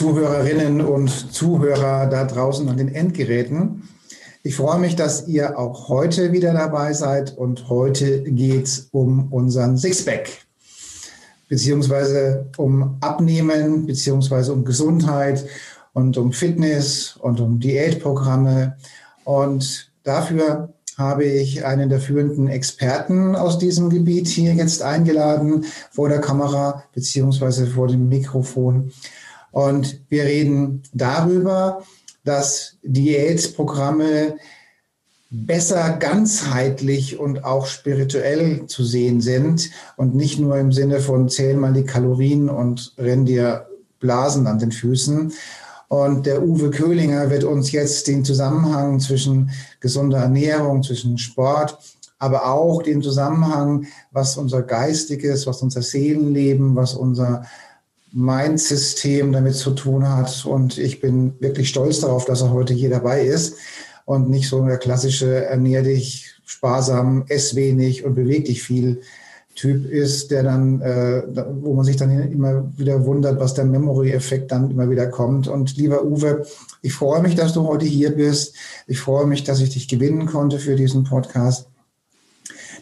Zuhörerinnen und Zuhörer da draußen an den Endgeräten. Ich freue mich, dass ihr auch heute wieder dabei seid und heute geht es um unseren Sixpack, beziehungsweise um Abnehmen, beziehungsweise um Gesundheit und um Fitness und um Diätprogramme. Und dafür habe ich einen der führenden Experten aus diesem Gebiet hier jetzt eingeladen vor der Kamera beziehungsweise vor dem Mikrofon. Und wir reden darüber, dass Diätprogramme besser ganzheitlich und auch spirituell zu sehen sind und nicht nur im Sinne von zähl mal die Kalorien und renn dir Blasen an den Füßen, und der Uwe Köhlinger wird uns jetzt den Zusammenhang zwischen gesunder Ernährung, zwischen Sport, aber auch den Zusammenhang, was unser geistiges, was unser Seelenleben, was unser Mindsystem damit zu tun hat. Und ich bin wirklich stolz darauf, dass er heute hier dabei ist und nicht so der klassische ernähr dich sparsam, ess wenig und beweg dich viel Typ ist, der dann, äh, wo man sich dann immer wieder wundert, was der Memory-Effekt dann immer wieder kommt. Und lieber Uwe, ich freue mich, dass du heute hier bist. Ich freue mich, dass ich dich gewinnen konnte für diesen Podcast.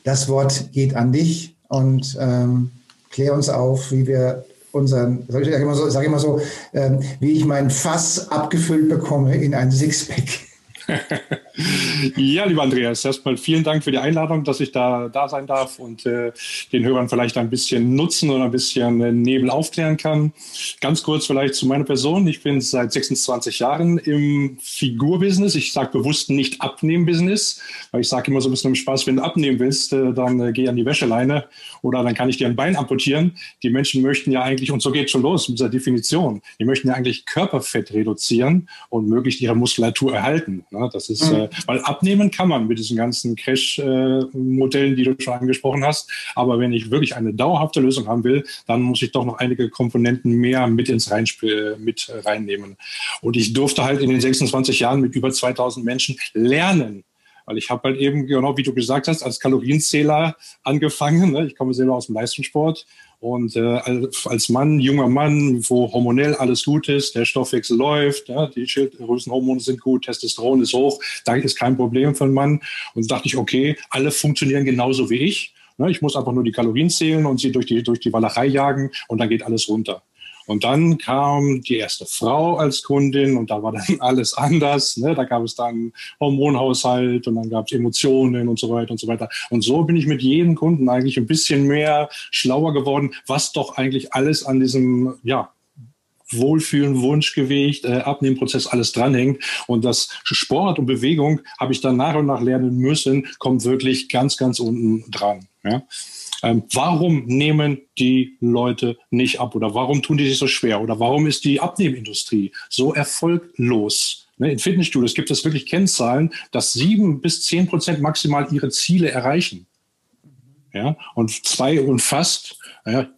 Das Wort geht an dich und ähm, klär uns auf, wie wir unseren, sag ich immer so, sag ich immer so ähm, wie ich mein Fass abgefüllt bekomme in ein Sixpack. ja, lieber Andreas, erstmal vielen Dank für die Einladung, dass ich da, da sein darf und äh, den Hörern vielleicht ein bisschen nutzen oder ein bisschen äh, Nebel aufklären kann. Ganz kurz vielleicht zu meiner Person. Ich bin seit 26 Jahren im Figurbusiness. Ich sage bewusst nicht Abnehmen-Business, weil ich sage immer so ein bisschen im Spaß, wenn du abnehmen willst, äh, dann äh, geh an die Wäscheleine oder dann kann ich dir ein Bein amputieren. Die Menschen möchten ja eigentlich, und so geht schon los mit dieser Definition, die möchten ja eigentlich Körperfett reduzieren und möglichst ihre Muskulatur erhalten. Ne? Das ist, mhm. Äh, weil abnehmen kann man mit diesen ganzen Crash-Modellen, die du schon angesprochen hast. Aber wenn ich wirklich eine dauerhafte Lösung haben will, dann muss ich doch noch einige Komponenten mehr mit ins Reinspiel, mit reinnehmen. Und ich durfte halt in den 26 Jahren mit über 2000 Menschen lernen, weil ich habe halt eben, genau wie du gesagt hast, als Kalorienzähler angefangen. Ne? Ich komme selber aus dem Leistungssport und äh, als Mann, junger Mann, wo hormonell alles gut ist, der Stoffwechsel läuft, ja, die Schilddrüsenhormone sind gut, Testosteron ist hoch, da ist kein Problem für einen Mann. Und dachte ich, okay, alle funktionieren genauso wie ich. Ne, ich muss einfach nur die Kalorien zählen und sie durch die, durch die Walachei jagen und dann geht alles runter. Und dann kam die erste Frau als Kundin und da war dann alles anders. Ne? Da gab es dann Hormonhaushalt und dann gab es Emotionen und so weiter und so weiter. Und so bin ich mit jedem Kunden eigentlich ein bisschen mehr schlauer geworden, was doch eigentlich alles an diesem, ja, Wohlfühlen, Wunschgewicht, äh, Abnehmprozess, alles dranhängt. Und das Sport und Bewegung habe ich dann nach und nach lernen müssen, kommt wirklich ganz, ganz unten dran. Ja? Ähm, warum nehmen die Leute nicht ab oder warum tun die sich so schwer oder warum ist die Abnehmindustrie so erfolglos? Ne, in Fitnessstudios gibt es wirklich Kennzahlen, dass sieben bis zehn Prozent maximal ihre Ziele erreichen. Ja, und zwei und fast, ja,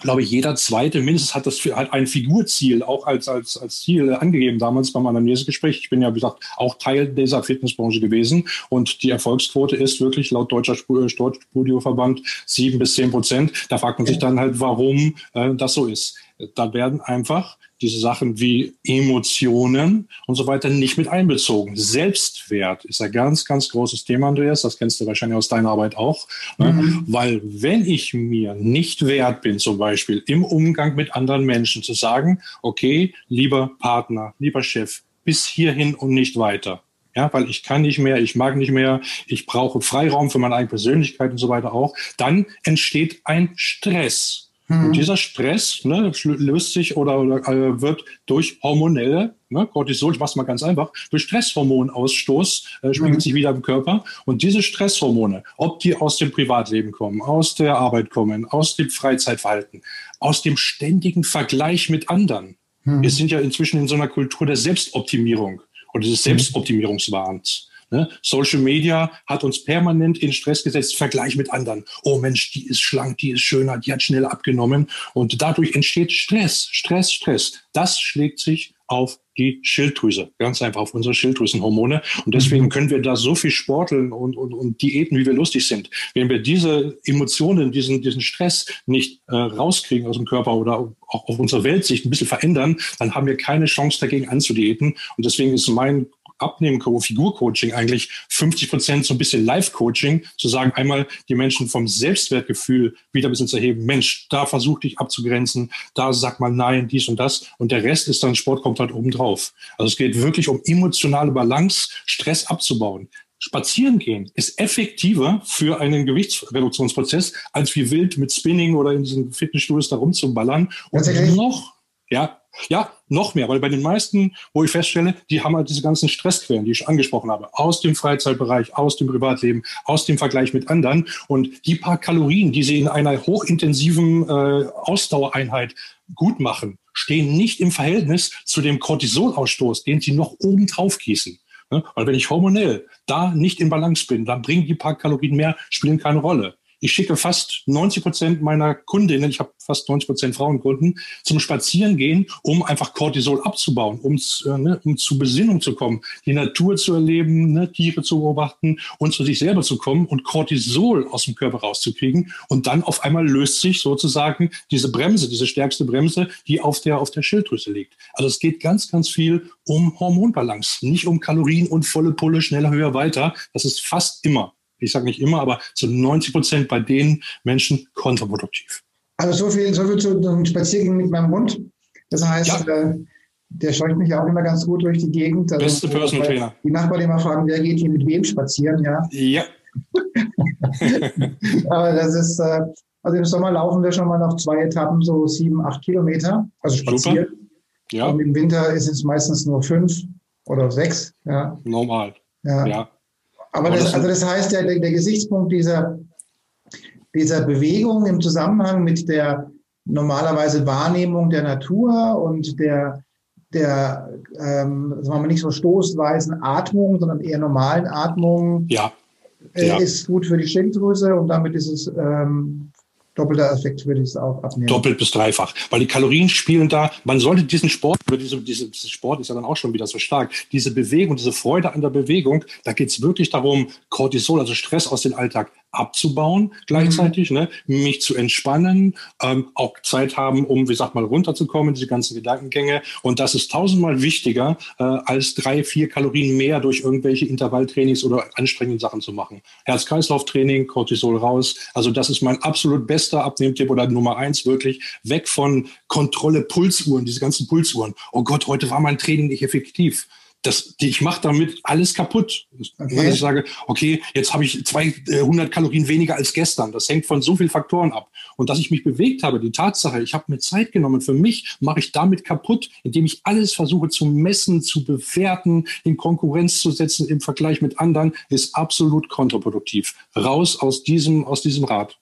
glaube ich, jeder zweite mindestens hat das hat ein Figurziel auch als, als, als Ziel angegeben damals beim Anamnesegespräch. Ich bin ja, wie gesagt, auch Teil dieser Fitnessbranche gewesen und die Erfolgsquote ist wirklich laut Deutscher Sportstudioverband sieben bis zehn Prozent. Da fragt man sich dann halt, warum äh, das so ist. Da werden einfach diese Sachen wie Emotionen und so weiter nicht mit einbezogen. Selbstwert ist ein ganz, ganz großes Thema, Andreas. Das kennst du wahrscheinlich aus deiner Arbeit auch. Ne? Mhm. Weil wenn ich mir nicht wert bin, zum Beispiel im Umgang mit anderen Menschen zu sagen, okay, lieber Partner, lieber Chef, bis hierhin und nicht weiter. Ja, weil ich kann nicht mehr, ich mag nicht mehr, ich brauche Freiraum für meine eigene Persönlichkeit und so weiter auch, dann entsteht ein Stress Mhm. Und dieser Stress ne, löst sich oder, oder äh, wird durch hormonelle, ne, Cortisol, ich mach's mal ganz einfach, durch Stresshormonausstoß äh, spiegelt mhm. sich wieder im Körper. Und diese Stresshormone, ob die aus dem Privatleben kommen, aus der Arbeit kommen, aus dem Freizeitverhalten, aus dem ständigen Vergleich mit anderen. Mhm. Wir sind ja inzwischen in so einer Kultur der Selbstoptimierung oder des mhm. Selbstoptimierungswahns. Ne? Social Media hat uns permanent in Stress gesetzt, Vergleich mit anderen. Oh Mensch, die ist schlank, die ist schöner, die hat schneller abgenommen. Und dadurch entsteht Stress, Stress, Stress. Das schlägt sich auf die Schilddrüse, ganz einfach auf unsere Schilddrüsenhormone. Und deswegen mhm. können wir da so viel sporteln und, und, und Diäten, wie wir lustig sind. Wenn wir diese Emotionen, diesen, diesen Stress nicht äh, rauskriegen aus dem Körper oder auch auf unsere Weltsicht ein bisschen verändern, dann haben wir keine Chance dagegen anzudiäten. Und deswegen ist mein Abnehmen, Figurcoaching eigentlich 50 Prozent so ein bisschen Live-Coaching, zu sagen, einmal die Menschen vom Selbstwertgefühl wieder ein bisschen zu erheben. Mensch, da versuch dich abzugrenzen, da sag mal nein, dies und das. Und der Rest ist dann, Sport kommt halt oben drauf. Also es geht wirklich um emotionale Balance, Stress abzubauen. Spazieren gehen ist effektiver für einen Gewichtsreduktionsprozess, als wie wild mit Spinning oder in diesen Fitnessstudios da rumzuballern. Und noch, ja, ja, noch mehr, weil bei den meisten, wo ich feststelle, die haben halt diese ganzen Stressquellen, die ich angesprochen habe, aus dem Freizeitbereich, aus dem Privatleben, aus dem Vergleich mit anderen. Und die paar Kalorien, die sie in einer hochintensiven äh, Ausdauereinheit gut machen, stehen nicht im Verhältnis zu dem Cortisolausstoß, den sie noch oben drauf gießen. Ne? Weil wenn ich hormonell da nicht in Balance bin, dann bringen die paar Kalorien mehr, spielen keine Rolle. Ich schicke fast 90 Prozent meiner Kundinnen, ich habe fast 90 Prozent Frauenkunden, zum Spazierengehen, um einfach Cortisol abzubauen, um, äh, ne, um zu Besinnung zu kommen, die Natur zu erleben, ne, Tiere zu beobachten und zu sich selber zu kommen und Cortisol aus dem Körper rauszukriegen. Und dann auf einmal löst sich sozusagen diese Bremse, diese stärkste Bremse, die auf der, auf der Schilddrüse liegt. Also es geht ganz, ganz viel um Hormonbalance, nicht um Kalorien und volle Pulle, schneller, höher, weiter. Das ist fast immer ich sage nicht immer, aber zu 90 Prozent bei den Menschen kontraproduktiv. Also so viel, so viel zu einem Spaziergang mit meinem Hund. Das heißt, ja. äh, der scheucht mich auch immer ganz gut durch die Gegend. Also, Beste Personal Trainer. Die Nachbarn immer fragen, wer geht hier mit wem spazieren, ja. Ja. aber das ist, äh, also im Sommer laufen wir schon mal noch zwei Etappen, so sieben, acht Kilometer, also spazieren. Super. Ja. Und im Winter ist es meistens nur fünf oder sechs, ja. Normal. Ja. ja. Aber das, also das heißt, der, der Gesichtspunkt dieser, dieser Bewegung im Zusammenhang mit der normalerweise Wahrnehmung der Natur und der, der ähm, sagen wir mal nicht so stoßweisen Atmung, sondern eher normalen Atmung, ja. Äh, ja. ist gut für die Schilddrüse und damit ist es ähm, doppelter Effekt würde ich es auch abnehmen. Doppelt bis dreifach. Weil die Kalorien spielen da, man sollte diesen Sport, diese, diese, diese Sport ist ja dann auch schon wieder so stark, diese Bewegung, diese Freude an der Bewegung, da geht es wirklich darum, Cortisol, also Stress aus dem Alltag abzubauen gleichzeitig, mhm. ne, mich zu entspannen, ähm, auch Zeit haben, um, wie sagt mal, runterzukommen, diese ganzen Gedankengänge. Und das ist tausendmal wichtiger, äh, als drei, vier Kalorien mehr durch irgendwelche Intervalltrainings oder anstrengende Sachen zu machen. Herz-Kreislauf-Training, Cortisol raus. Also das ist mein absolut bester Abnehmtipp oder Nummer eins wirklich. Weg von Kontrolle, Pulsuhren, diese ganzen Pulsuhren. Oh Gott, heute war mein Training nicht effektiv das, ich mache damit alles kaputt. Okay. Ich sage, okay, jetzt habe ich 200 Kalorien weniger als gestern. Das hängt von so vielen Faktoren ab. Und dass ich mich bewegt habe, die Tatsache, ich habe mir Zeit genommen, für mich mache ich damit kaputt, indem ich alles versuche zu messen, zu bewerten, in Konkurrenz zu setzen im Vergleich mit anderen, ist absolut kontraproduktiv. Raus aus diesem, aus diesem Rad.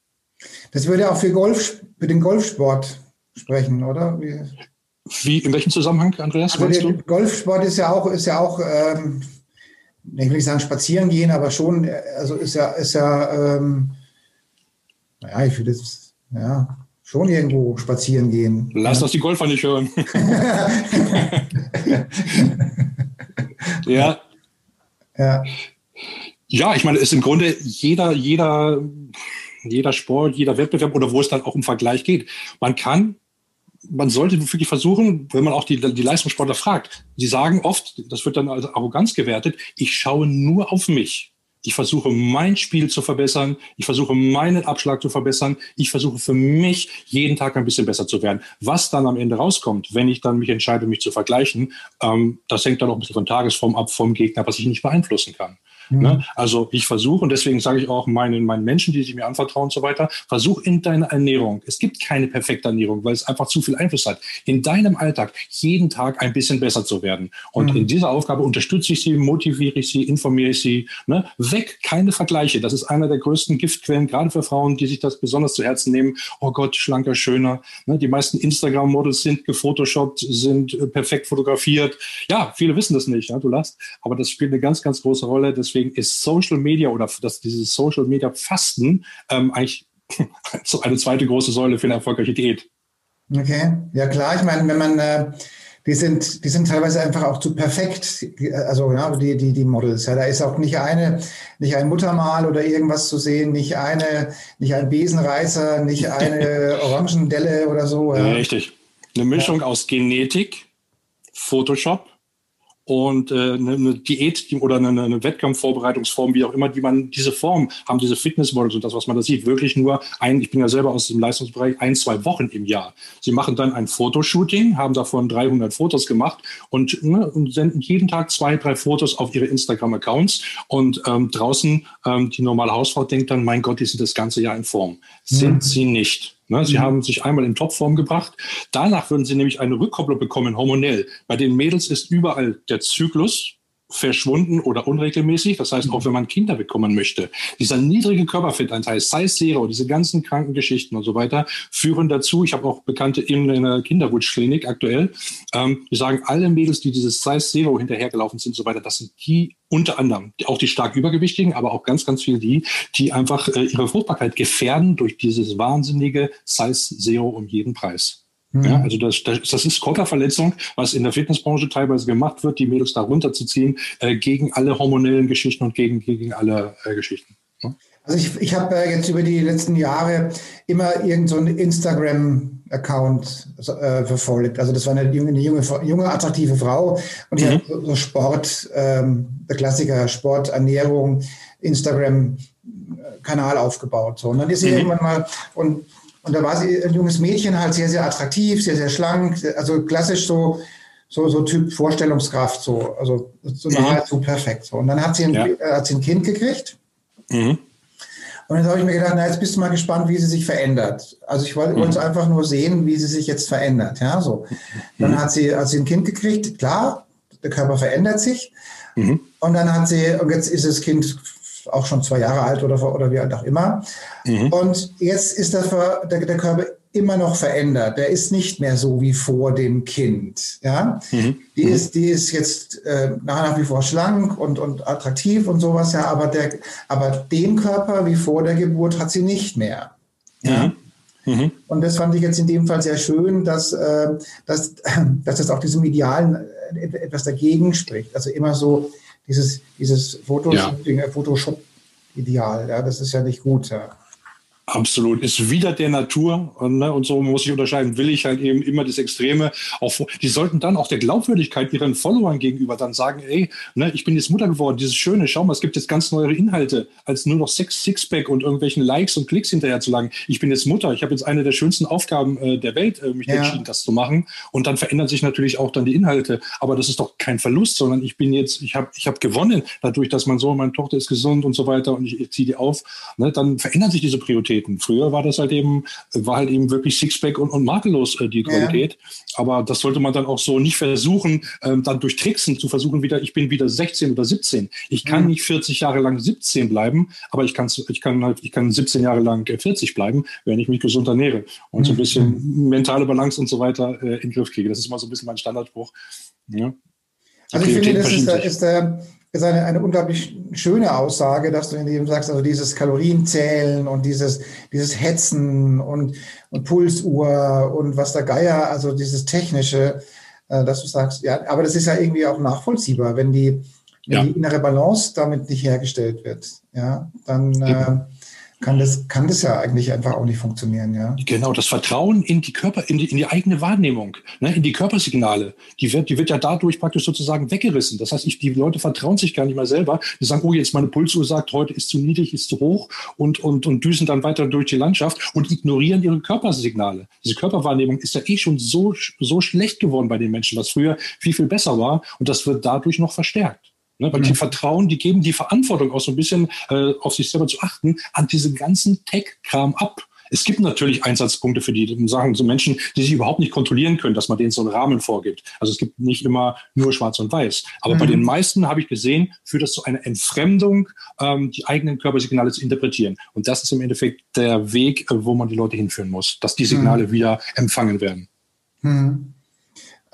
Das würde auch für Golf, für den Golfsport sprechen, oder? Wie? Wie, in welchem Zusammenhang, Andreas? Also der Golfsport ist ja auch, ist ja auch, ähm, ich will nicht sagen spazieren gehen, aber schon, also ist ja, ist ja, ähm, naja, ich würde jetzt, ja, schon irgendwo spazieren gehen. Lass das die Golfer nicht hören. ja. Ja. Ja, ich meine, es ist im Grunde jeder, jeder, jeder Sport, jeder Wettbewerb oder wo es dann auch um Vergleich geht. Man kann man sollte wirklich versuchen, wenn man auch die, die Leistungssportler fragt, sie sagen oft, das wird dann als Arroganz gewertet, ich schaue nur auf mich. Ich versuche mein Spiel zu verbessern. Ich versuche meinen Abschlag zu verbessern. Ich versuche für mich jeden Tag ein bisschen besser zu werden. Was dann am Ende rauskommt, wenn ich dann mich entscheide, mich zu vergleichen, ähm, das hängt dann auch ein bisschen von Tagesform ab, vom Gegner, was ich nicht beeinflussen kann. Mhm. Ne? Also ich versuche, und deswegen sage ich auch meinen, meinen Menschen, die sich mir anvertrauen und so weiter, versuch in deiner Ernährung, es gibt keine perfekte Ernährung, weil es einfach zu viel Einfluss hat, in deinem Alltag jeden Tag ein bisschen besser zu werden. Und mhm. in dieser Aufgabe unterstütze ich sie, motiviere ich sie, informiere ich sie. Ne? Weg, keine Vergleiche. Das ist einer der größten Giftquellen, gerade für Frauen, die sich das besonders zu Herzen nehmen. Oh Gott, schlanker, schöner. Ne? Die meisten Instagram-Models sind gefotoshoppt, sind äh, perfekt fotografiert. Ja, viele wissen das nicht, ja, du lachst. Aber das spielt eine ganz, ganz große Rolle. Deswegen ist Social Media oder das, dieses Social Media Fasten ähm, eigentlich so eine zweite große Säule für eine erfolgreiche Diät. Okay, ja klar. Ich meine, wenn man äh, die sind, die sind teilweise einfach auch zu perfekt. Also ja, die, die, die Models. Ja, da ist auch nicht eine, nicht ein Muttermal oder irgendwas zu sehen, nicht eine, nicht ein Besenreißer, nicht eine Orangendelle oder so. Ja. Richtig. Eine Mischung ja. aus Genetik, Photoshop und äh, eine, Diät oder eine, eine Wettkampfvorbereitungsform, wie auch immer, die man, diese Form haben diese Fitnessmodels und das, was man da sieht, wirklich nur ein, ich bin ja selber aus dem Leistungsbereich, ein, zwei Wochen im Jahr. Sie machen dann ein Fotoshooting, haben davon 300 Fotos gemacht und, ne, und senden jeden Tag zwei, drei Fotos auf ihre Instagram-Accounts und ähm, draußen ähm, die normale Hausfrau denkt dann, mein Gott, die sind das ganze Jahr in Form. Sind mhm. sie nicht. Ne, sie mhm. haben sich einmal in Topform gebracht. Danach würden sie nämlich eine Rückkopplung bekommen, hormonell. Bei den Mädels ist überall der Zyklus verschwunden oder unregelmäßig. Das heißt, auch wenn man Kinder bekommen möchte, dieser niedrige Körperfettanteil, Size Zero, diese ganzen kranken Geschichten und so weiter, führen dazu, ich habe auch Bekannte in einer Kinderwunschklinik aktuell, ähm, die sagen, alle Mädels, die dieses Size Zero hinterhergelaufen sind und so weiter, das sind die unter anderem, auch die stark übergewichtigen, aber auch ganz, ganz viel die, die einfach äh, ihre Fruchtbarkeit gefährden durch dieses wahnsinnige Size Zero um jeden Preis. Ja, mhm. also das, das, das ist Körperverletzung, was in der Fitnessbranche teilweise gemacht wird, die Mädels da runterzuziehen, äh, gegen alle hormonellen Geschichten und gegen, gegen alle äh, Geschichten. Ja? Also ich, ich habe äh, jetzt über die letzten Jahre immer irgendeinen so Instagram-Account äh, verfolgt. Also das war eine junge, eine junge, junge attraktive Frau und die mhm. hat so Sport, ähm, der Klassiker, Sport, Ernährung, Instagram-Kanal aufgebaut. So. Und dann ist sie mhm. irgendwann mal und und da war sie ein junges Mädchen, halt sehr, sehr attraktiv, sehr, sehr schlank, also klassisch so, so, so Typ Vorstellungskraft, so, also so mhm. nahezu perfekt. So. Und dann hat sie ein, ja. äh, hat sie ein Kind gekriegt. Mhm. Und dann habe ich mir gedacht, na, jetzt bist du mal gespannt, wie sie sich verändert. Also ich wollte mhm. einfach nur sehen, wie sie sich jetzt verändert. Ja, so. Dann mhm. hat sie, hat sie ein Kind gekriegt, klar, der Körper verändert sich. Mhm. Und dann hat sie, und jetzt ist das Kind auch schon zwei Jahre alt oder, oder wie alt auch immer. Mhm. Und jetzt ist der, der, der, Körper immer noch verändert. Der ist nicht mehr so wie vor dem Kind. Ja? Mhm. Die, mhm. ist, die ist jetzt äh, nach wie vor schlank und, und attraktiv und sowas, ja, aber, der, aber den Körper wie vor der Geburt hat sie nicht mehr. Ja? Mhm. mhm. Und das fand ich jetzt in dem Fall sehr schön, dass, äh, dass, dass das auch diesem Idealen etwas dagegen spricht. Also immer so dieses, dieses Photoshooting, ja. Photoshop-Ideal, ja, das ist ja nicht gut. Ja. Absolut, ist wieder der Natur und, ne, und so muss ich unterscheiden. Will ich halt eben immer das Extreme. Auch, die sollten dann auch der Glaubwürdigkeit ihren Followern gegenüber dann sagen, ey, ne, ich bin jetzt Mutter geworden, dieses Schöne, schau mal, es gibt jetzt ganz neue Inhalte, als nur noch Sex, Sixpack und irgendwelchen Likes und Klicks hinterher zu lagen. Ich bin jetzt Mutter, ich habe jetzt eine der schönsten Aufgaben äh, der Welt, äh, mich ja. entschieden, das zu machen. Und dann verändern sich natürlich auch dann die Inhalte. Aber das ist doch kein Verlust, sondern ich bin jetzt, ich habe ich hab gewonnen, dadurch, dass mein Sohn, meine Tochter ist gesund und so weiter und ich, ich ziehe die auf. Ne, dann verändern sich diese Prioritäten. Qualitäten. Früher war das halt eben, war halt eben wirklich Sixpack und, und makellos äh, die Qualität. Ja. Aber das sollte man dann auch so nicht versuchen, ähm, dann durch Tricksen zu versuchen, wieder, ich bin wieder 16 oder 17. Ich kann mhm. nicht 40 Jahre lang 17 bleiben, aber ich, kann's, ich kann halt, ich kann 17 Jahre lang 40 äh, bleiben, wenn ich mich gesund ernähre und mhm. so ein bisschen mhm. mentale Balance und so weiter äh, in den Griff kriege. Das ist mal so ein bisschen mein Standardspruch. Ja. Also ich finde, das ist, ist der, ist eine, eine unglaublich schöne Aussage, dass du in dem sagst, also dieses Kalorienzählen und dieses, dieses Hetzen und, und Pulsuhr und was der Geier, also dieses Technische, äh, dass du sagst, ja, aber das ist ja irgendwie auch nachvollziehbar, wenn die, wenn ja. die innere Balance damit nicht hergestellt wird, ja, dann, äh, kann das, kann das ja eigentlich einfach auch nicht funktionieren, ja. Genau, das Vertrauen in die Körper, in die, in die eigene Wahrnehmung, ne, in die Körpersignale, die wird, die wird ja dadurch praktisch sozusagen weggerissen. Das heißt, ich, die Leute vertrauen sich gar nicht mehr selber. Die sagen, oh, jetzt meine Pulsuhr sagt, heute ist zu niedrig, ist zu hoch und, und, und düsen dann weiter durch die Landschaft und ignorieren ihre Körpersignale. Diese Körperwahrnehmung ist ja eh schon so, so schlecht geworden bei den Menschen, was früher viel, viel besser war und das wird dadurch noch verstärkt. Ne, weil mhm. die vertrauen, die geben die Verantwortung auch so ein bisschen äh, auf sich selber zu achten, an diesen ganzen Tech-Kram ab. Es gibt natürlich Einsatzpunkte für die Sachen, so Menschen, die sich überhaupt nicht kontrollieren können, dass man denen so einen Rahmen vorgibt. Also es gibt nicht immer nur schwarz und weiß. Aber mhm. bei den meisten habe ich gesehen, führt das zu einer Entfremdung, ähm, die eigenen Körpersignale zu interpretieren. Und das ist im Endeffekt der Weg, äh, wo man die Leute hinführen muss, dass die Signale mhm. wieder empfangen werden. Mhm.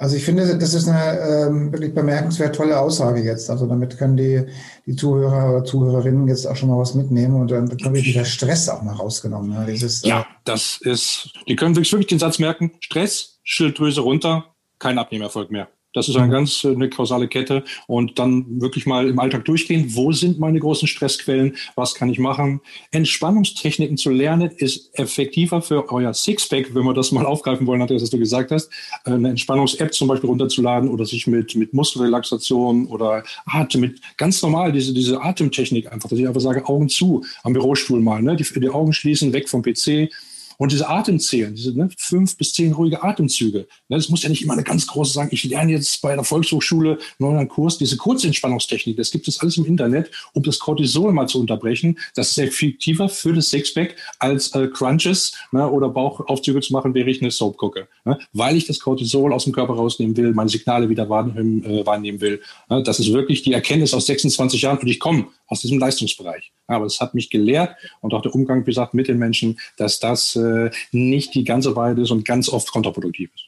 Also ich finde, das ist eine ähm, wirklich bemerkenswert tolle Aussage jetzt. Also damit können die, die Zuhörer oder Zuhörerinnen jetzt auch schon mal was mitnehmen und dann wird wirklich der Stress auch mal rausgenommen. Ja, Dieses, ja äh, das ist, die können sich wirklich den Satz merken, Stress, Schilddrüse runter, kein Abnehmerfolg mehr. Das ist eine ganz eine kausale Kette und dann wirklich mal im Alltag durchgehen. Wo sind meine großen Stressquellen? Was kann ich machen? Entspannungstechniken zu lernen ist effektiver für euer Sixpack, wenn wir das mal aufgreifen wollen, Andreas, was du gesagt hast. Eine Entspannungs-App zum Beispiel runterzuladen oder sich mit, mit Muskelrelaxation oder Atem, mit ganz normal diese, diese Atemtechnik einfach, dass ich einfach sage, Augen zu am Bürostuhl mal, ne? die, die Augen schließen, weg vom PC und diese Atemzählen, diese ne, fünf bis zehn ruhige Atemzüge, ne, das muss ja nicht immer eine ganz große sagen, ich lerne jetzt bei der Volkshochschule neuen Kurs, diese Kurzentspannungstechnik, das gibt es alles im Internet, um das Cortisol mal zu unterbrechen. Das ist effektiver für das Sixpack als äh, Crunches ne, oder Bauchaufzüge zu machen, während ich eine Soap gucke. Ne, weil ich das Cortisol aus dem Körper rausnehmen will, meine Signale wieder wahrnehmen, äh, wahrnehmen will. Ne, das ist wirklich die Erkenntnis aus 26 Jahren und ich komme aus diesem Leistungsbereich. Aber es hat mich gelehrt und auch der Umgang, wie gesagt, mit den Menschen, dass das äh, nicht die ganze Wahrheit ist und ganz oft kontraproduktiv ist.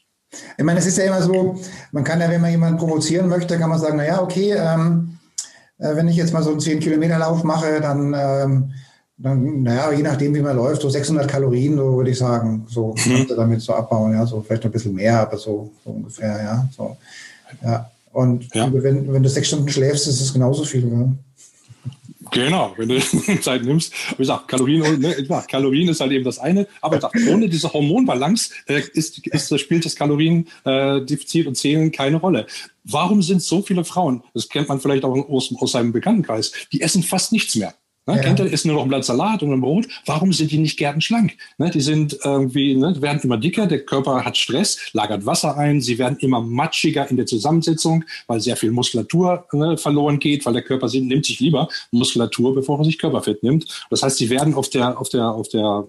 Ich meine, es ist ja immer so, man kann ja, wenn man jemanden provozieren möchte, kann man sagen, naja, okay, ähm, äh, wenn ich jetzt mal so einen 10-Kilometer-Lauf mache, dann, ähm, dann, naja, je nachdem, wie man läuft, so 600 Kalorien, so würde ich sagen, so mhm. damit so abbauen, ja, so vielleicht ein bisschen mehr, aber so, so ungefähr, ja, so, ja. Und ja. wenn, wenn du sechs Stunden schläfst, ist es genauso viel. Ja? Genau, wenn du Zeit nimmst. Wie gesagt, Kalorien, ne, Kalorien ist halt eben das eine, aber gesagt, ohne diese Hormonbalance äh, ist, ist, spielt das Kaloriendefizit äh, und Zählen keine Rolle. Warum sind so viele Frauen, das kennt man vielleicht auch aus, aus seinem Bekanntenkreis, die essen fast nichts mehr? Ne? Ja. Kennt ihr, essen nur noch ein Blatt Salat und ein Brot. Warum sind die nicht gärtenschlank? Ne? Die sind irgendwie, ne, werden immer dicker, der Körper hat Stress, lagert Wasser ein, sie werden immer matschiger in der Zusammensetzung, weil sehr viel Muskulatur ne, verloren geht, weil der Körper nimmt sich lieber Muskulatur, bevor er sich Körperfett nimmt. Das heißt, sie werden auf der, auf der, auf der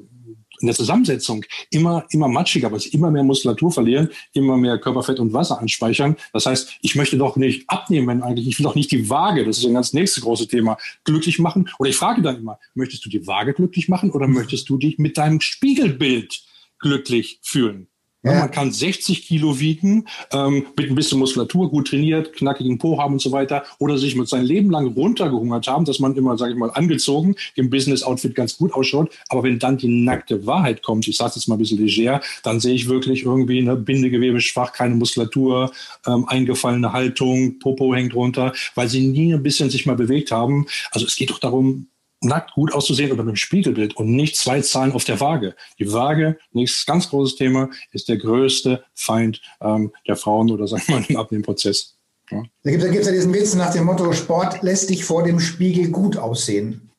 in der Zusammensetzung immer, immer matschiger, weil sie immer mehr Muskulatur verlieren, immer mehr Körperfett und Wasser anspeichern. Das heißt, ich möchte doch nicht abnehmen, eigentlich, ich will doch nicht die Waage, das ist ein ganz nächstes große Thema, glücklich machen. Oder ich frage dann immer, möchtest du die Waage glücklich machen oder möchtest du dich mit deinem Spiegelbild glücklich fühlen? Ja. Man kann 60 Kilo wiegen, ähm, mit ein bisschen Muskulatur, gut trainiert, knackigen Po haben und so weiter, oder sich mit seinem Leben lang runtergehungert haben, dass man immer, sage ich mal, angezogen im Business-Outfit ganz gut ausschaut. Aber wenn dann die nackte Wahrheit kommt, ich sage jetzt mal ein bisschen leger, dann sehe ich wirklich irgendwie eine Bindegewebe schwach, keine Muskulatur, ähm, eingefallene Haltung, Popo hängt runter, weil sie nie ein bisschen sich mal bewegt haben. Also es geht doch darum, nackt gut auszusehen oder mit dem Spiegelbild und nicht zwei Zahlen auf der Waage. Die Waage, nächstes ganz großes Thema, ist der größte Feind ähm, der Frauen oder sagen wir mal im Abnehmprozess. Ja. Da gibt es ja diesen Witz nach dem Motto, Sport lässt dich vor dem Spiegel gut aussehen.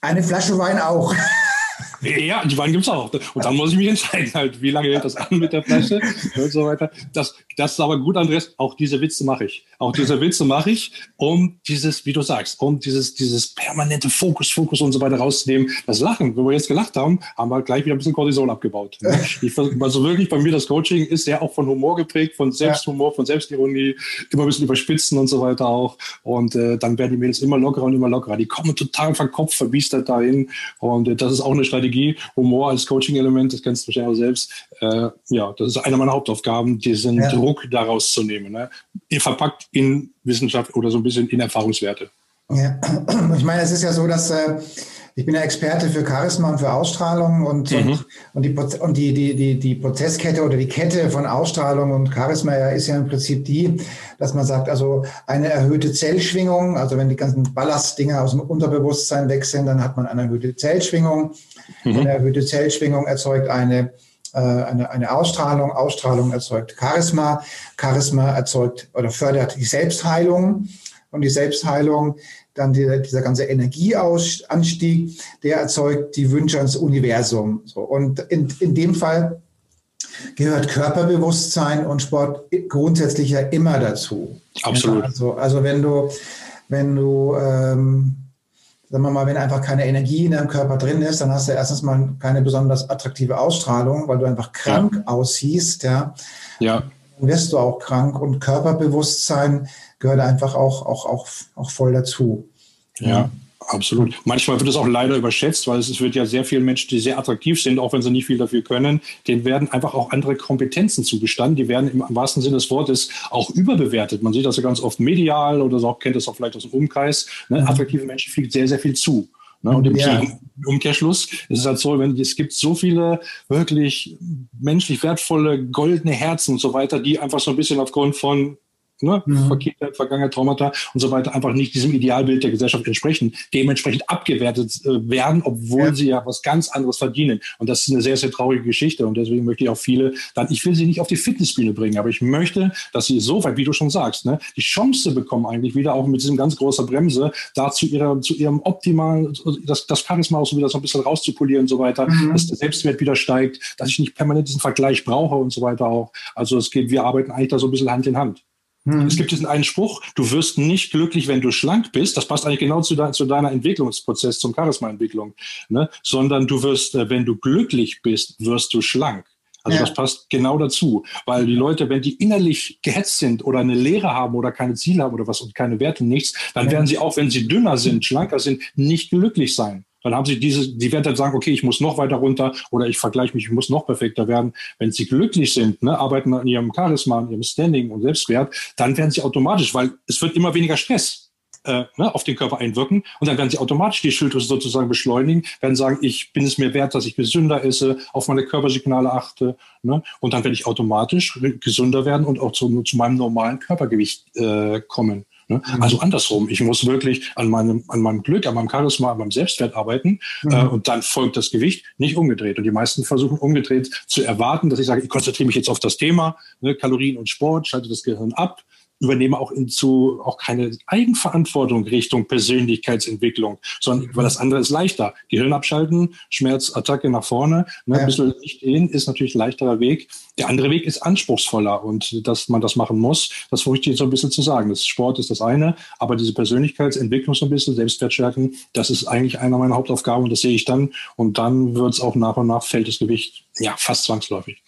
Eine Flasche Wein auch. Ja, die Wein gibt es auch. Und dann muss ich mich entscheiden, halt, wie lange hält das an mit der Flasche und so weiter. Das, das ist aber gut, Andreas. Auch diese Witze mache ich. Auch diese Witze mache ich, um dieses, wie du sagst, um dieses, dieses permanente Fokus, Fokus und so weiter rauszunehmen. Das Lachen, wenn wir jetzt gelacht haben, haben wir gleich wieder ein bisschen Cortisol abgebaut. Ich, also wirklich bei mir das Coaching ist ja auch von Humor geprägt, von Selbsthumor, von Selbstironie, immer ein bisschen überspitzen und so weiter auch. Und äh, dann werden die Mädels immer lockerer und immer lockerer. Die kommen total verkopft, verbiestert dahin. Und äh, das ist auch eine Strategie Humor als Coaching-Element, das kennst du wahrscheinlich auch selbst. Äh, ja, das ist eine meiner Hauptaufgaben, diesen ja. Druck daraus zu nehmen. Ne? Verpackt in Wissenschaft oder so ein bisschen in Erfahrungswerte. Ja, ich meine, es ist ja so, dass äh, ich bin ja Experte für Charisma und für Ausstrahlung und, mhm. und, die, und die, die, die, die Prozesskette oder die Kette von Ausstrahlung und Charisma ja, ist ja im Prinzip die, dass man sagt, also eine erhöhte Zellschwingung, also wenn die ganzen Ballastdinger aus dem Unterbewusstsein weg sind, dann hat man eine erhöhte Zellschwingung. Mhm. Eine erhöhte Zellschwingung erzeugt eine äh, eine, eine Ausstrahlung. Ausstrahlung erzeugt Charisma. Charisma erzeugt oder fördert die Selbstheilung. Und die Selbstheilung dann die, dieser ganze Energieanstieg, der erzeugt die Wünsche ans Universum. So, und in, in dem Fall gehört Körperbewusstsein und Sport grundsätzlich ja immer dazu. Absolut. Ja, also, also wenn du, wenn du, ähm, sagen wir mal, wenn einfach keine Energie in deinem Körper drin ist, dann hast du erstens mal keine besonders attraktive Ausstrahlung, weil du einfach krank ja. aussiehst, ja. Ja. Dann wirst du auch krank und Körperbewusstsein gehört einfach auch, auch, auch, auch voll dazu. Ja. Absolut. Manchmal wird es auch leider überschätzt, weil es wird ja sehr viele Menschen, die sehr attraktiv sind, auch wenn sie nicht viel dafür können, denen werden einfach auch andere Kompetenzen zugestanden. Die werden im wahrsten Sinne des Wortes auch überbewertet. Man sieht das ja ganz oft medial oder so, kennt das auch vielleicht aus dem Umkreis. Ne? Mhm. Attraktive Menschen fliegt sehr, sehr viel zu. Ne? Und im ja. Umkehrschluss ist es halt so, wenn es gibt so viele wirklich menschlich wertvolle goldene Herzen und so weiter, die einfach so ein bisschen aufgrund von ne, mhm. Kindheit, Vergangenheit, Traumata und so weiter einfach nicht diesem Idealbild der Gesellschaft entsprechen, dementsprechend abgewertet äh, werden, obwohl ja. sie ja was ganz anderes verdienen. Und das ist eine sehr, sehr traurige Geschichte. Und deswegen möchte ich auch viele dann, ich will sie nicht auf die Fitnessbühne bringen, aber ich möchte, dass sie so weit, wie du schon sagst, ne, die Chance bekommen, eigentlich wieder auch mit diesem ganz großen Bremse, da zu, ihrer, zu ihrem optimalen, das, das Charisma auch so wieder so ein bisschen rauszupolieren und so weiter, mhm. dass der Selbstwert wieder steigt, dass ich nicht permanent diesen Vergleich brauche und so weiter auch. Also es geht, wir arbeiten eigentlich da so ein bisschen Hand in Hand. Hm. Es gibt diesen einen Spruch, du wirst nicht glücklich, wenn du schlank bist. Das passt eigentlich genau zu, de zu deiner Entwicklungsprozess, zum Charisma-Entwicklung. Ne? Sondern du wirst, äh, wenn du glücklich bist, wirst du schlank. Also ja. das passt genau dazu, weil die Leute, wenn die innerlich gehetzt sind oder eine Lehre haben oder keine Ziele haben oder was und keine Werte, nichts, dann werden sie auch, wenn sie dünner sind, schlanker sind, nicht glücklich sein. Dann haben sie diese, die werden dann sagen, okay, ich muss noch weiter runter oder ich vergleiche mich, ich muss noch perfekter werden. Wenn sie glücklich sind, ne, arbeiten an ihrem Charisma, an ihrem Standing und Selbstwert, dann werden sie automatisch, weil es wird immer weniger Stress äh, ne, auf den Körper einwirken und dann werden sie automatisch die Schilddrüse sozusagen beschleunigen, werden sagen, ich bin es mir wert, dass ich gesünder esse, auf meine Körpersignale achte ne, und dann werde ich automatisch gesünder werden und auch zu, zu meinem normalen Körpergewicht äh, kommen. Ne? Mhm. Also andersrum, ich muss wirklich an meinem, an meinem Glück, an meinem Charisma, an meinem Selbstwert arbeiten mhm. äh, und dann folgt das Gewicht, nicht umgedreht. Und die meisten versuchen umgedreht zu erwarten, dass ich sage, ich konzentriere mich jetzt auf das Thema, ne, Kalorien und Sport, schalte das Gehirn ab, übernehme auch hinzu auch keine Eigenverantwortung Richtung Persönlichkeitsentwicklung, sondern weil das andere ist leichter. Gehirn abschalten, Schmerzattacke nach vorne, ne, ein bisschen Licht hin ist natürlich ein leichterer Weg. Der andere Weg ist anspruchsvoller und dass man das machen muss, das versuche ich jetzt so ein bisschen zu sagen. Das Sport ist das eine, aber diese Persönlichkeitsentwicklung so ein bisschen, Selbstwertstärken, das ist eigentlich einer meiner Hauptaufgaben und das sehe ich dann und dann wird es auch nach und nach fällt das Gewicht ja fast zwangsläufig.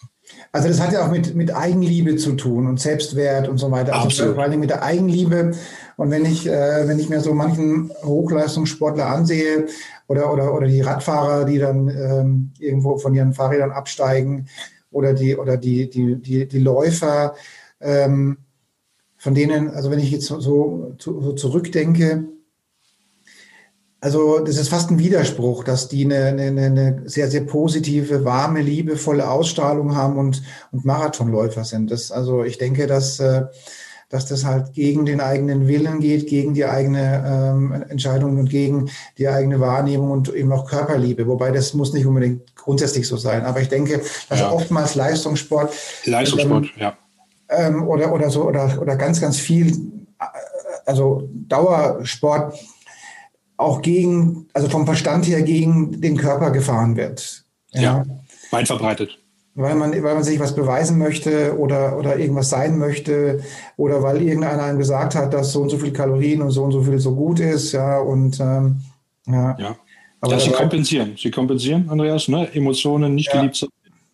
Also das hat ja auch mit, mit Eigenliebe zu tun und Selbstwert und so weiter. Also Absolut. vor allem mit der Eigenliebe. Und wenn ich, äh, wenn ich mir so manchen Hochleistungssportler ansehe oder, oder, oder die Radfahrer, die dann ähm, irgendwo von ihren Fahrrädern absteigen oder die, oder die, die, die, die Läufer, ähm, von denen, also wenn ich jetzt so, so, so zurückdenke, also das ist fast ein Widerspruch, dass die eine, eine, eine sehr, sehr positive, warme, liebevolle Ausstrahlung haben und, und Marathonläufer sind. Das, also ich denke, dass, äh, dass das halt gegen den eigenen Willen geht, gegen die eigene ähm, Entscheidung und gegen die eigene Wahrnehmung und eben auch Körperliebe. Wobei das muss nicht unbedingt grundsätzlich so sein. Aber ich denke, dass ja. oftmals Leistungssport, Leistungssport, ähm, ja. Ähm, oder, oder so, oder, oder ganz, ganz viel, äh, also Dauersport auch gegen, also vom Verstand her gegen den Körper gefahren wird. Ja, ja weit verbreitet. Weil man, weil man sich was beweisen möchte oder, oder irgendwas sein möchte oder weil irgendeiner einem gesagt hat, dass so und so viel Kalorien und so und so viel so gut ist, ja, und ähm, ja. ja. Aber ja, sie kompensieren. Sie kompensieren, Andreas, ne? Emotionen, nicht ja. geliebt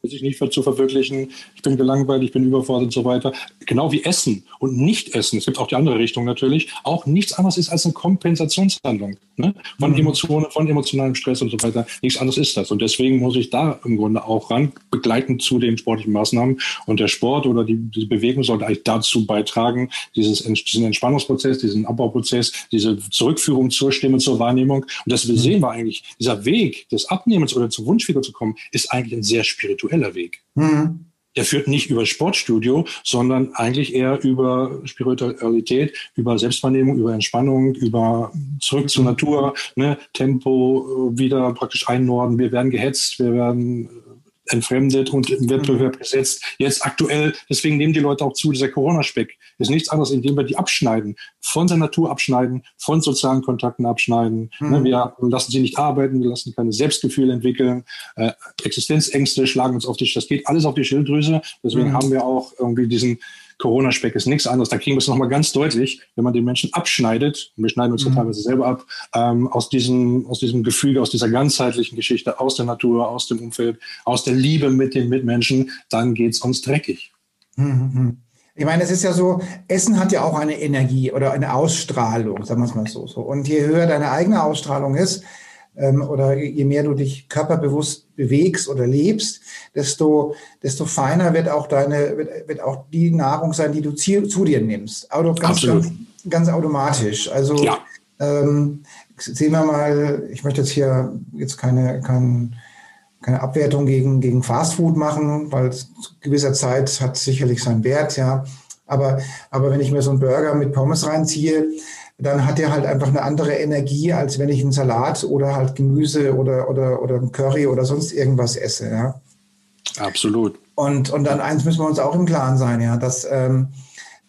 sich nicht zu verwirklichen, ich bin gelangweilt, ich bin überfordert und so weiter. Genau wie Essen und Nicht-Essen, es gibt auch die andere Richtung natürlich, auch nichts anderes ist als eine Kompensationshandlung ne? von mhm. Emotionen, von emotionalem Stress und so weiter. Nichts anderes ist das. Und deswegen muss ich da im Grunde auch ran, begleitend zu den sportlichen Maßnahmen. Und der Sport oder die, die Bewegung sollte eigentlich dazu beitragen, dieses, diesen Entspannungsprozess, diesen Abbauprozess, diese Zurückführung zur Stimme, zur Wahrnehmung. Und das wir mhm. sehen wir eigentlich, dieser Weg des Abnehmens oder zur Wunschfigur zu kommen, ist eigentlich ein sehr spiritueller Weg. Mhm der führt nicht über Sportstudio, sondern eigentlich eher über Spiritualität, über Selbstwahrnehmung, über Entspannung, über zurück zur Natur, ne, Tempo äh, wieder praktisch einnorden. Wir werden gehetzt, wir werden entfremdet und im Wettbewerb gesetzt. Jetzt aktuell, deswegen nehmen die Leute auch zu, dieser Corona-Speck ist nichts anderes, indem wir die abschneiden, von der Natur abschneiden, von sozialen Kontakten abschneiden. Mhm. Wir lassen sie nicht arbeiten, wir lassen keine Selbstgefühle entwickeln, äh, Existenzängste schlagen uns auf die, das geht alles auf die Schilddrüse. Deswegen mhm. haben wir auch irgendwie diesen Corona-Speck ist nichts anderes. Da kriegen wir es nochmal ganz deutlich, wenn man den Menschen abschneidet, und wir schneiden uns mhm. ja teilweise selber ab, ähm, aus, diesem, aus diesem Gefüge, aus dieser ganzheitlichen Geschichte, aus der Natur, aus dem Umfeld, aus der Liebe mit den Mitmenschen, dann geht es uns dreckig. Mhm. Ich meine, es ist ja so, Essen hat ja auch eine Energie oder eine Ausstrahlung, sagen wir es mal so. Und je höher deine eigene Ausstrahlung ist, ähm, oder je mehr du dich körperbewusst bewegst oder lebst, desto, desto feiner wird auch deine, wird, wird auch die Nahrung sein, die du zu, zu dir nimmst. Auto, ganz, ganz, ganz, automatisch. Also ja. ähm, sehen wir mal, ich möchte jetzt hier jetzt keine, kein, keine Abwertung gegen, gegen Fastfood machen, weil zu gewisser Zeit hat sicherlich seinen Wert, ja. Aber, aber wenn ich mir so einen Burger mit Pommes reinziehe, dann hat er halt einfach eine andere Energie, als wenn ich einen Salat oder halt Gemüse oder, oder, oder ein Curry oder sonst irgendwas esse. Ja. Absolut. Und, und dann eins müssen wir uns auch im Klaren sein, ja, dass, ähm,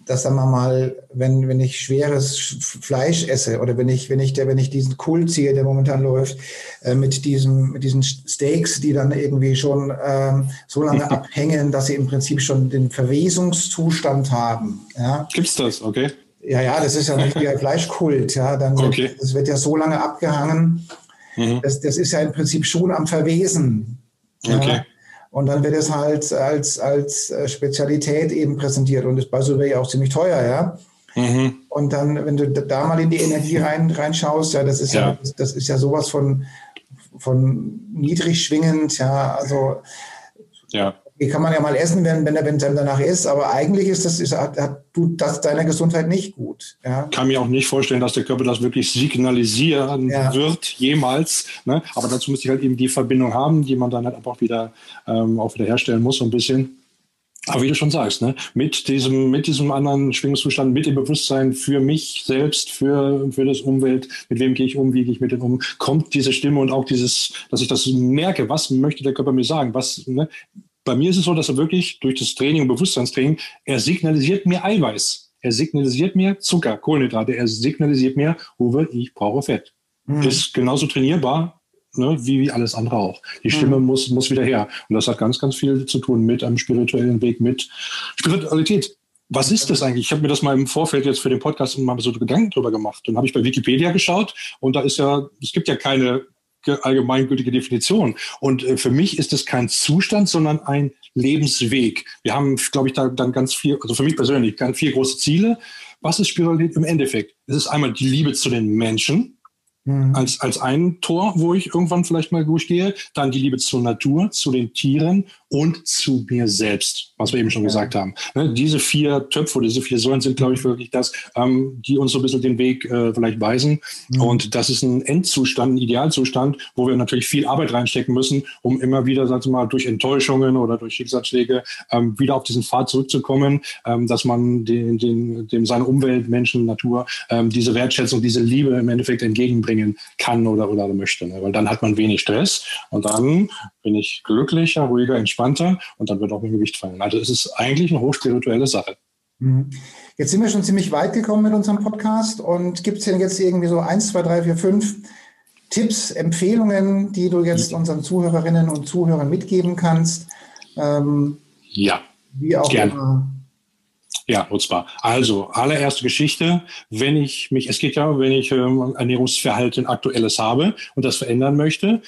dass sagen wir mal, wenn, wenn ich schweres Fleisch esse oder wenn ich, wenn ich, der, wenn ich diesen Kult ziehe, der momentan läuft, äh, mit, diesem, mit diesen Steaks, die dann irgendwie schon ähm, so lange abhängen, dass sie im Prinzip schon den Verwesungszustand haben. Ja. Gibt's das, okay? Ja, ja, das ist ja nicht wie ein Fleischkult. Ja, dann okay. wird, das wird ja so lange abgehangen. Mhm. Das, das ist ja im Prinzip schon am Verwesen. Ja. Okay. Und dann wird es halt als, als äh, Spezialität eben präsentiert und ist bei so ja auch ziemlich teuer, ja. Mhm. Und dann, wenn du da mal in die Energie rein, reinschaust, ja, das ist ja, ja das ist ja sowas von, von niedrig schwingend, ja, also ja. Die kann man ja mal essen, wenn, wenn, wenn es einem danach ist, aber eigentlich ist das, ist, hat, hat, tut das deiner Gesundheit nicht gut. Ja? Kann mir auch nicht vorstellen, dass der Körper das wirklich signalisieren ja. wird, jemals. Ne? Aber dazu müsste ich halt eben die Verbindung haben, die man dann halt einfach wieder, ähm, auch wieder herstellen muss, so ein bisschen. Aber wie du schon sagst, ne, mit diesem, mit diesem anderen Schwingungszustand, mit dem Bewusstsein für mich selbst, für, für das Umwelt, mit wem gehe ich um, wie gehe ich mit dem um, kommt diese Stimme und auch dieses, dass ich das merke, was möchte der Körper mir sagen, was, ne, bei mir ist es so, dass er wirklich durch das Training und Bewusstseinstraining, er signalisiert mir Eiweiß. Er signalisiert mir Zucker, Kohlenhydrate. Er signalisiert mir, Uwe, ich brauche Fett. Mhm. Ist genauso trainierbar, ne, wie, wie alles andere auch. Die mhm. Stimme muss, muss wieder her. Und das hat ganz, ganz viel zu tun mit einem spirituellen Weg, mit Spiritualität. Was ist das eigentlich? Ich habe mir das mal im Vorfeld jetzt für den Podcast mal so Gedanken drüber gemacht. Dann habe ich bei Wikipedia geschaut und da ist ja, es gibt ja keine allgemeingültige Definition. Und äh, für mich ist es kein Zustand, sondern ein Lebensweg. Wir haben, glaube ich, da dann ganz viel, also für mich persönlich, ganz vier große Ziele. Was ist Spiritualität im Endeffekt? Es ist einmal die Liebe zu den Menschen, Mhm. Als, als ein Tor, wo ich irgendwann vielleicht mal durchgehe. Dann die Liebe zur Natur, zu den Tieren und zu mir selbst, was wir eben schon ja. gesagt haben. Ne, diese vier Töpfe, diese vier Säulen sind, glaube ich, wirklich das, ähm, die uns so ein bisschen den Weg äh, vielleicht weisen. Mhm. Und das ist ein Endzustand, ein Idealzustand, wo wir natürlich viel Arbeit reinstecken müssen, um immer wieder, sagen wir mal, durch Enttäuschungen oder durch Schicksalsschläge ähm, wieder auf diesen Pfad zurückzukommen, ähm, dass man den, den, dem seine Umwelt, Menschen, Natur, diese Wertschätzung, diese Liebe im Endeffekt entgegenbringt bringen kann oder, oder möchte. Ne? Weil dann hat man wenig Stress und dann bin ich glücklicher, ruhiger, entspannter und dann wird auch mein Gewicht fallen. Also es ist eigentlich eine hochspirituelle Sache. Mhm. Jetzt sind wir schon ziemlich weit gekommen mit unserem Podcast und gibt es denn jetzt irgendwie so eins, zwei, drei, vier, fünf Tipps, Empfehlungen, die du jetzt unseren Zuhörerinnen und Zuhörern mitgeben kannst? Ähm, ja, wie auch gerne. immer ja, und zwar, also allererste Geschichte, wenn ich mich, es geht ja, wenn ich ähm, Ernährungsverhalten aktuelles habe und das verändern möchte,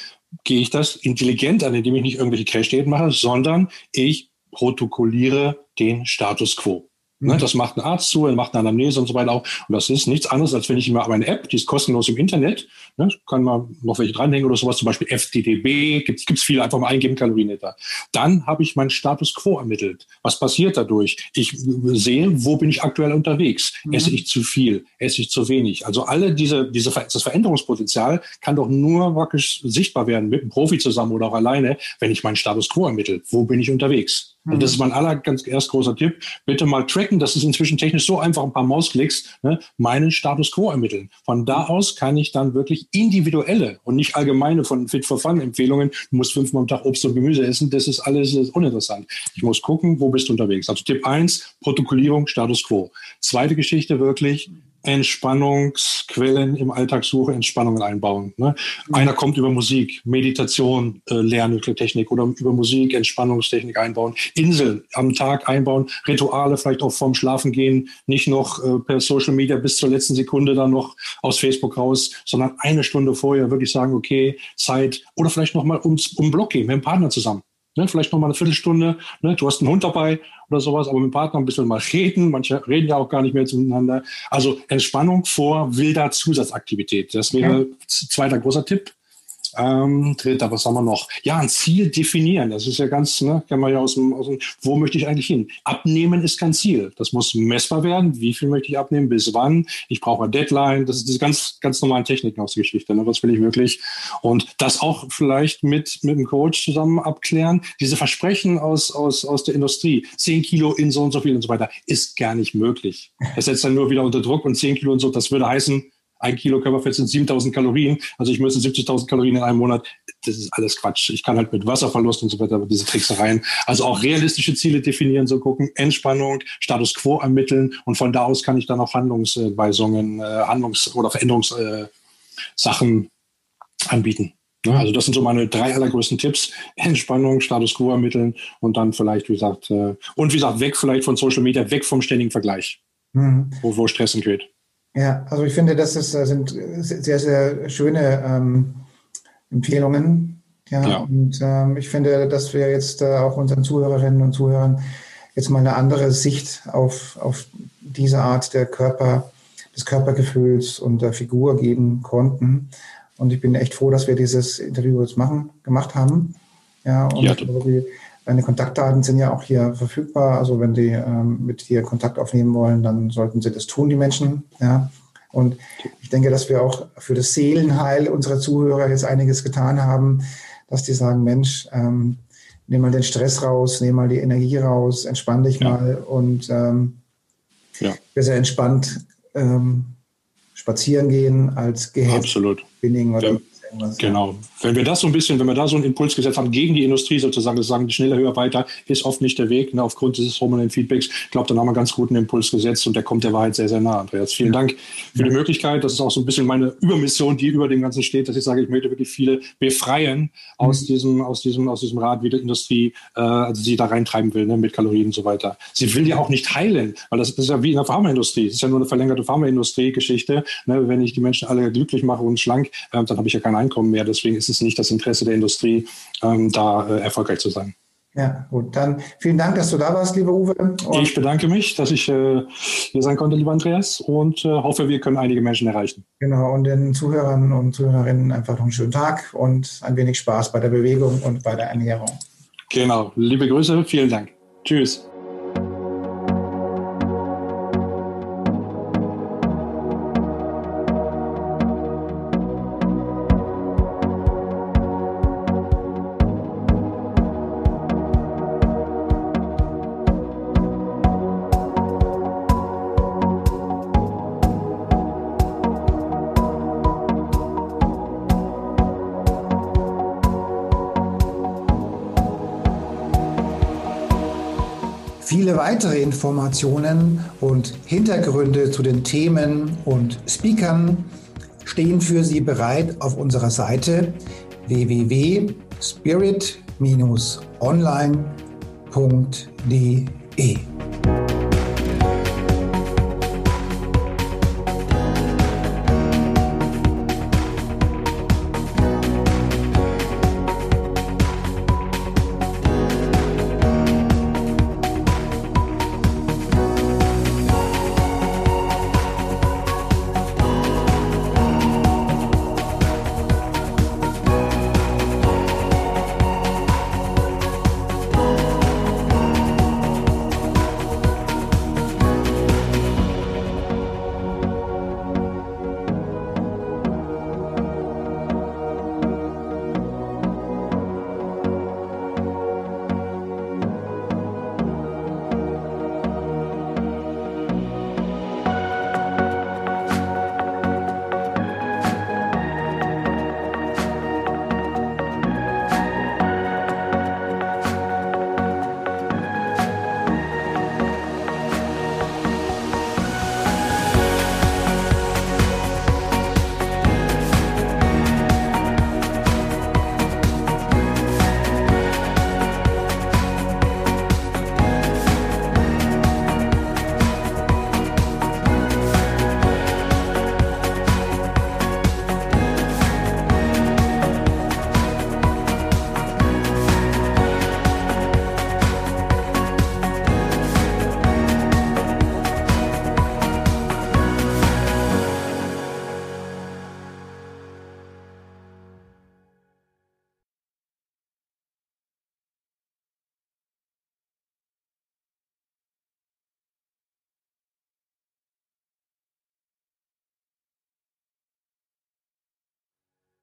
gehe ich das intelligent an, indem ich nicht irgendwelche Crash-Diäten mache, sondern ich protokolliere den Status quo. Ne, das macht ein Arzt zu, er macht eine Anamnese und so weiter auch. Und das ist nichts anderes, als wenn ich immer eine App, die ist kostenlos im Internet, ne, kann man noch welche dranhängen oder sowas, zum Beispiel FTDB, gibt es viele, einfach mal eingeben, Kalorienmeter. Dann habe ich meinen Status quo ermittelt. Was passiert dadurch? Ich sehe, wo bin ich aktuell unterwegs? Mhm. Esse ich zu viel? Esse ich zu wenig? Also alle diese, diese, das Veränderungspotenzial kann doch nur wirklich sichtbar werden mit einem Profi zusammen oder auch alleine, wenn ich meinen Status quo ermittle. Wo bin ich unterwegs? Also das ist mein aller ganz erst großer Tipp. Bitte mal tracken, das ist inzwischen technisch so einfach, ein paar Mausklicks, ne, meinen Status quo ermitteln. Von da aus kann ich dann wirklich individuelle und nicht allgemeine von Fit for Fun Empfehlungen, du musst fünfmal am Tag Obst und Gemüse essen, das ist alles uninteressant. Ich muss gucken, wo bist du unterwegs. Also Tipp eins Protokollierung, Status quo. Zweite Geschichte wirklich, Entspannungsquellen im Alltag suche, Entspannungen einbauen. Ne? Mhm. Einer kommt über Musik, Meditation, äh, Lerntechnik oder über Musik, Entspannungstechnik einbauen, Inseln am Tag einbauen, Rituale vielleicht auch vorm Schlafen gehen, nicht noch äh, per Social Media bis zur letzten Sekunde dann noch aus Facebook raus, sondern eine Stunde vorher wirklich sagen, okay, Zeit oder vielleicht nochmal ums um Block gehen mit dem Partner zusammen. Ne, vielleicht noch mal eine Viertelstunde. Ne, du hast einen Hund dabei oder sowas, aber mit dem Partner ein bisschen mal reden. Manche reden ja auch gar nicht mehr zueinander. Also Entspannung vor wilder Zusatzaktivität. Das wäre ja. zweiter großer Tipp. Ähm, dritter, was haben wir noch? Ja, ein Ziel definieren. Das ist ja ganz, ne, kennen wir ja aus dem, aus dem, wo möchte ich eigentlich hin? Abnehmen ist kein Ziel. Das muss messbar werden. Wie viel möchte ich abnehmen? Bis wann? Ich brauche eine Deadline. Das ist diese ganz, ganz normalen Techniken aus der Geschichte. Ne? Was will ich wirklich? Und das auch vielleicht mit, mit einem Coach zusammen abklären. Diese Versprechen aus, aus, aus der Industrie, 10 Kilo in so und so viel und so weiter, ist gar nicht möglich. Das setzt dann nur wieder unter Druck und 10 Kilo und so, das würde heißen, ein Kilo Körperfett sind 7000 Kalorien. Also ich müsste 70.000 Kalorien in einem Monat. Das ist alles Quatsch. Ich kann halt mit Wasserverlust und so weiter, diese Tricksereien. Also auch realistische Ziele definieren, so gucken, Entspannung, Status Quo ermitteln und von da aus kann ich dann auch Handlungsweisungen, äh, Handlungs- oder Veränderungssachen anbieten. Also das sind so meine drei allergrößten Tipps. Entspannung, Status Quo ermitteln und dann vielleicht, wie gesagt, äh, und wie gesagt, weg vielleicht von Social Media, weg vom ständigen Vergleich, mhm. wo, wo Stress entgeht. Ja, also ich finde, das ist, sind sehr, sehr schöne ähm, Empfehlungen. Ja, ja. und ähm, ich finde, dass wir jetzt äh, auch unseren Zuhörerinnen und Zuhörern jetzt mal eine andere Sicht auf, auf diese Art der Körper, des Körpergefühls und der Figur geben konnten. Und ich bin echt froh, dass wir dieses Interview jetzt machen, gemacht haben. Ja, und ja. Deine Kontaktdaten sind ja auch hier verfügbar. Also wenn die ähm, mit dir Kontakt aufnehmen wollen, dann sollten sie das tun, die Menschen. Ja. Und ich denke, dass wir auch für das Seelenheil unserer Zuhörer jetzt einiges getan haben, dass die sagen, Mensch, ähm, nimm mal den Stress raus, nimm mal die Energie raus, entspann dich ja. mal und ähm, ja. besser entspannt ähm, spazieren gehen als gehetzt. Absolut. Binning oder irgendwas. Genau. Wenn wir das so ein bisschen, wenn wir da so einen Impuls gesetzt haben gegen die Industrie sozusagen, zu sagen, schneller, höher, weiter, ist oft nicht der Weg, ne, aufgrund dieses hormonellen Feedbacks. Ich glaube, dann haben wir einen ganz guten Impuls gesetzt und der kommt der Wahrheit sehr, sehr nah, Andreas. Vielen Dank für die Möglichkeit. Das ist auch so ein bisschen meine Übermission, die über dem Ganzen steht, dass ich sage, ich möchte wirklich viele befreien aus mhm. diesem, aus diesem, aus diesem Rad, wie die Industrie, äh, also sie da reintreiben will, ne, mit Kalorien und so weiter. Sie will ja auch nicht heilen, weil das, ist ja wie in der Pharmaindustrie. Das ist ja nur eine verlängerte Pharmaindustrie-Geschichte. Ne, wenn ich die Menschen alle glücklich mache und schlank, äh, dann habe ich ja kein Einkommen mehr. Deswegen ist es nicht das Interesse der Industrie, ähm, da äh, erfolgreich zu sein. Ja, gut. Dann vielen Dank, dass du da warst, lieber Uwe. Und ich bedanke mich, dass ich äh, hier sein konnte, lieber Andreas, und äh, hoffe, wir können einige Menschen erreichen. Genau, und den Zuhörern und Zuhörerinnen einfach noch einen schönen Tag und ein wenig Spaß bei der Bewegung und bei der Ernährung. Genau. Liebe Grüße, vielen Dank. Tschüss. Viele weitere Informationen und Hintergründe zu den Themen und Speakern stehen für Sie bereit auf unserer Seite www.spirit-online.de.